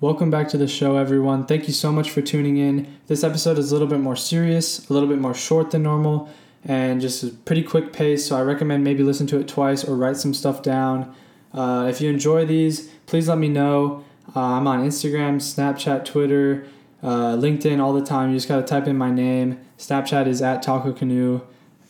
Welcome back to the show, everyone. Thank you so much for tuning in. This episode is a little bit more serious, a little bit more short than normal, and just a pretty quick pace. So I recommend maybe listen to it twice or write some stuff down. Uh, if you enjoy these, please let me know. Uh, I'm on Instagram, Snapchat, Twitter, uh, LinkedIn all the time. You just got to type in my name. Snapchat is at Taco Canoe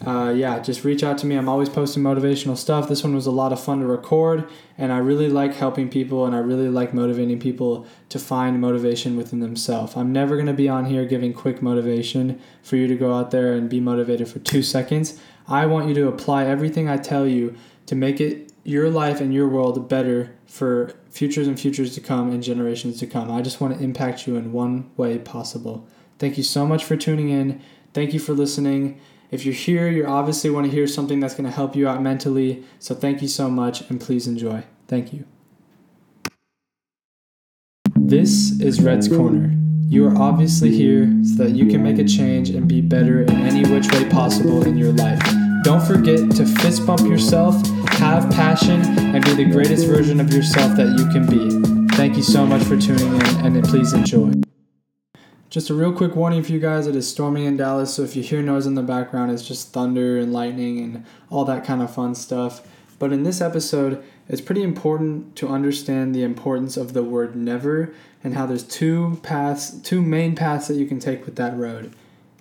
uh, yeah, just reach out to me. I'm always posting motivational stuff. This one was a lot of fun to record, and I really like helping people and I really like motivating people to find motivation within themselves. I'm never going to be on here giving quick motivation for you to go out there and be motivated for two seconds. I want you to apply everything I tell you to make it your life and your world better for futures and futures to come and generations to come. I just want to impact you in one way possible. Thank you so much for tuning in. Thank you for listening. If you're here, you obviously want to hear something that's going to help you out mentally. So thank you so much and please enjoy. Thank you. This is Red's Corner. You are obviously here so that you can make a change and be better in any which way possible in your life. Don't forget to fist bump yourself, have passion, and be the greatest version of yourself that you can be. Thank you so much for tuning in and please enjoy. Just a real quick warning for you guys it is storming in Dallas, so if you hear noise in the background, it's just thunder and lightning and all that kind of fun stuff. But in this episode, it's pretty important to understand the importance of the word never and how there's two paths, two main paths that you can take with that road.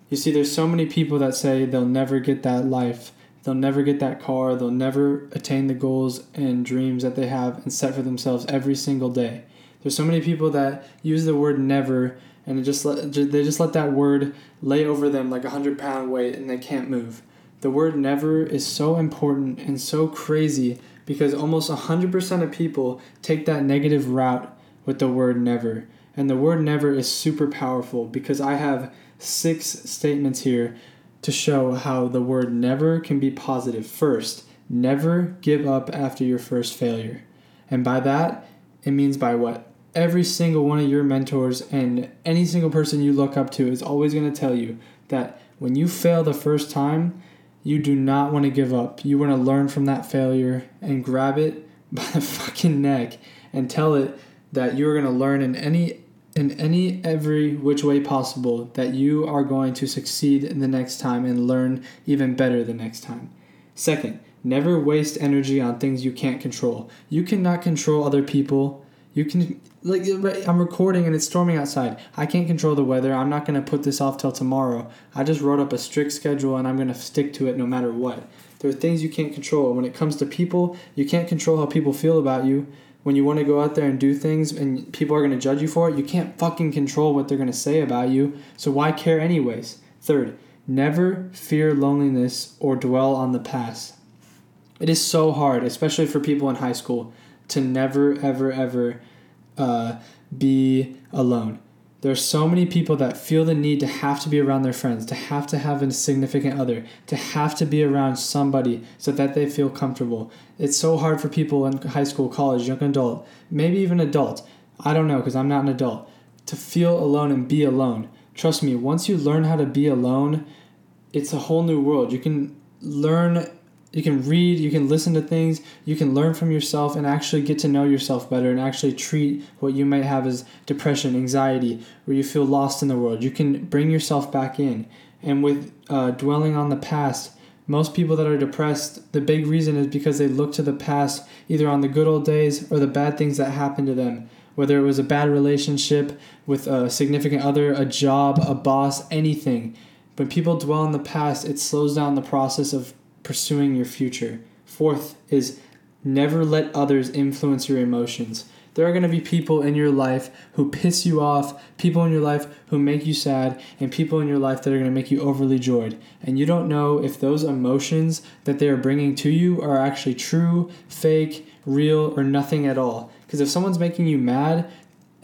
You see, there's so many people that say they'll never get that life, they'll never get that car, they'll never attain the goals and dreams that they have and set for themselves every single day. There's so many people that use the word never and it just let, they just let that word lay over them like a hundred pound weight and they can't move. The word never is so important and so crazy because almost 100% of people take that negative route with the word never. And the word never is super powerful because I have six statements here to show how the word never can be positive. First, never give up after your first failure. And by that, it means by what? Every single one of your mentors and any single person you look up to is always going to tell you that when you fail the first time, you do not want to give up. You want to learn from that failure and grab it by the fucking neck and tell it that you're going to learn in any in any every which way possible that you are going to succeed in the next time and learn even better the next time. Second, never waste energy on things you can't control. You cannot control other people. You can like I'm recording and it's storming outside. I can't control the weather. I'm not going to put this off till tomorrow. I just wrote up a strict schedule and I'm going to stick to it no matter what. There are things you can't control. When it comes to people, you can't control how people feel about you. When you want to go out there and do things and people are going to judge you for it, you can't fucking control what they're going to say about you. So why care anyways? Third, never fear loneliness or dwell on the past. It is so hard, especially for people in high school, to never ever ever uh, be alone. There are so many people that feel the need to have to be around their friends, to have to have a significant other, to have to be around somebody so that they feel comfortable. It's so hard for people in high school, college, young adult, maybe even adult. I don't know because I'm not an adult. To feel alone and be alone. Trust me, once you learn how to be alone, it's a whole new world. You can learn you can read, you can listen to things, you can learn from yourself and actually get to know yourself better and actually treat what you might have as depression, anxiety, where you feel lost in the world. You can bring yourself back in. And with uh, dwelling on the past, most people that are depressed, the big reason is because they look to the past, either on the good old days or the bad things that happened to them. Whether it was a bad relationship with a significant other, a job, a boss, anything. When people dwell on the past, it slows down the process of pursuing your future. Fourth is never let others influence your emotions. There are going to be people in your life who piss you off, people in your life who make you sad, and people in your life that are going to make you overly joyed. And you don't know if those emotions that they are bringing to you are actually true, fake, real, or nothing at all. Because if someone's making you mad,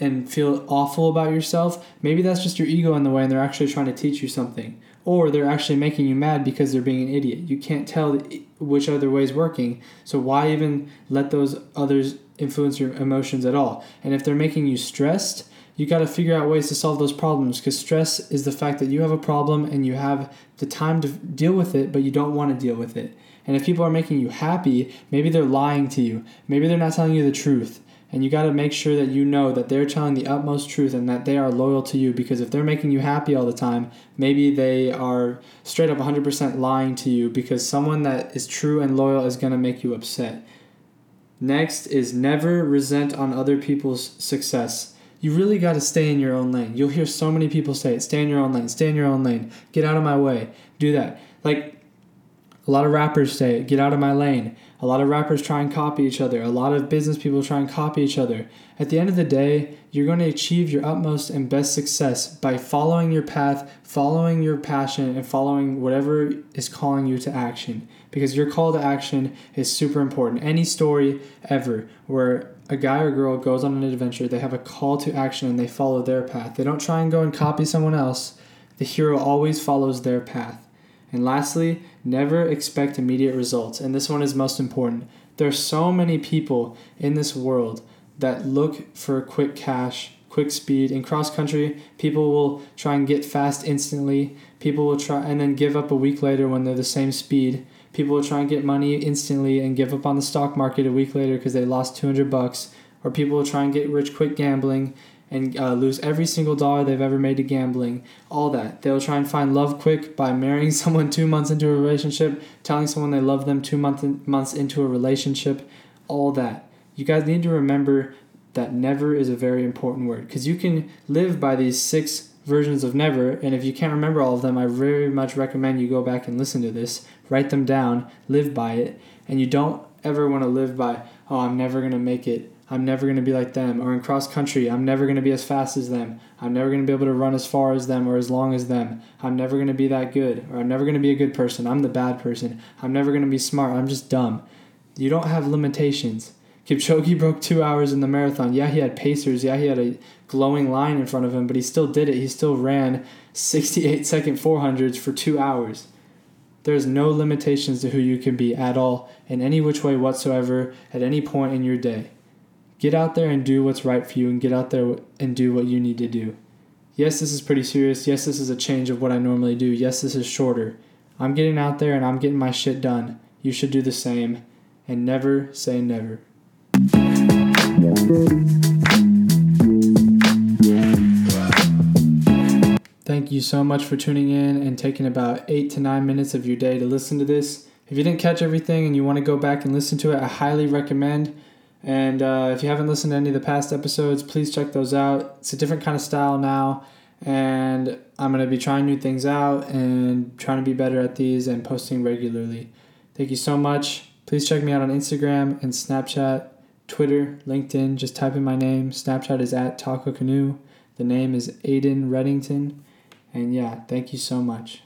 and feel awful about yourself, maybe that's just your ego in the way and they're actually trying to teach you something or they're actually making you mad because they're being an idiot. You can't tell which other way is working. So why even let those others influence your emotions at all? And if they're making you stressed, you got to figure out ways to solve those problems because stress is the fact that you have a problem and you have the time to deal with it, but you don't want to deal with it. And if people are making you happy, maybe they're lying to you. Maybe they're not telling you the truth. And you got to make sure that you know that they're telling the utmost truth and that they are loyal to you because if they're making you happy all the time, maybe they are straight up 100% lying to you because someone that is true and loyal is going to make you upset. Next is never resent on other people's success. You really got to stay in your own lane. You'll hear so many people say it stay in your own lane, stay in your own lane, get out of my way, do that. Like a lot of rappers say, get out of my lane. A lot of rappers try and copy each other. A lot of business people try and copy each other. At the end of the day, you're going to achieve your utmost and best success by following your path, following your passion, and following whatever is calling you to action. Because your call to action is super important. Any story ever where a guy or girl goes on an adventure, they have a call to action and they follow their path. They don't try and go and copy someone else. The hero always follows their path. And lastly, never expect immediate results. And this one is most important. There are so many people in this world that look for quick cash, quick speed. In cross country, people will try and get fast instantly. People will try and then give up a week later when they're the same speed. People will try and get money instantly and give up on the stock market a week later because they lost 200 bucks. Or people will try and get rich quick gambling and uh, lose every single dollar they've ever made to gambling. All that. They'll try and find love quick by marrying someone two months into a relationship, telling someone they love them two month, months into a relationship. All that. You guys need to remember that never is a very important word because you can live by these six versions of never and if you can't remember all of them i very much recommend you go back and listen to this write them down live by it and you don't ever want to live by oh i'm never going to make it I'm never going to be like them. Or in cross country, I'm never going to be as fast as them. I'm never going to be able to run as far as them or as long as them. I'm never going to be that good. Or I'm never going to be a good person. I'm the bad person. I'm never going to be smart. I'm just dumb. You don't have limitations. Kipchoge broke two hours in the marathon. Yeah, he had pacers. Yeah, he had a glowing line in front of him, but he still did it. He still ran 68 second 400s for two hours. There's no limitations to who you can be at all, in any which way whatsoever, at any point in your day. Get out there and do what's right for you and get out there and do what you need to do. Yes, this is pretty serious. Yes, this is a change of what I normally do. Yes, this is shorter. I'm getting out there and I'm getting my shit done. You should do the same and never say never. Thank you so much for tuning in and taking about eight to nine minutes of your day to listen to this. If you didn't catch everything and you want to go back and listen to it, I highly recommend. And uh, if you haven't listened to any of the past episodes, please check those out. It's a different kind of style now, and I'm going to be trying new things out and trying to be better at these and posting regularly. Thank you so much. Please check me out on Instagram and Snapchat, Twitter, LinkedIn. Just type in my name. Snapchat is at Taco Canoe. The name is Ayden Reddington. And yeah, thank you so much.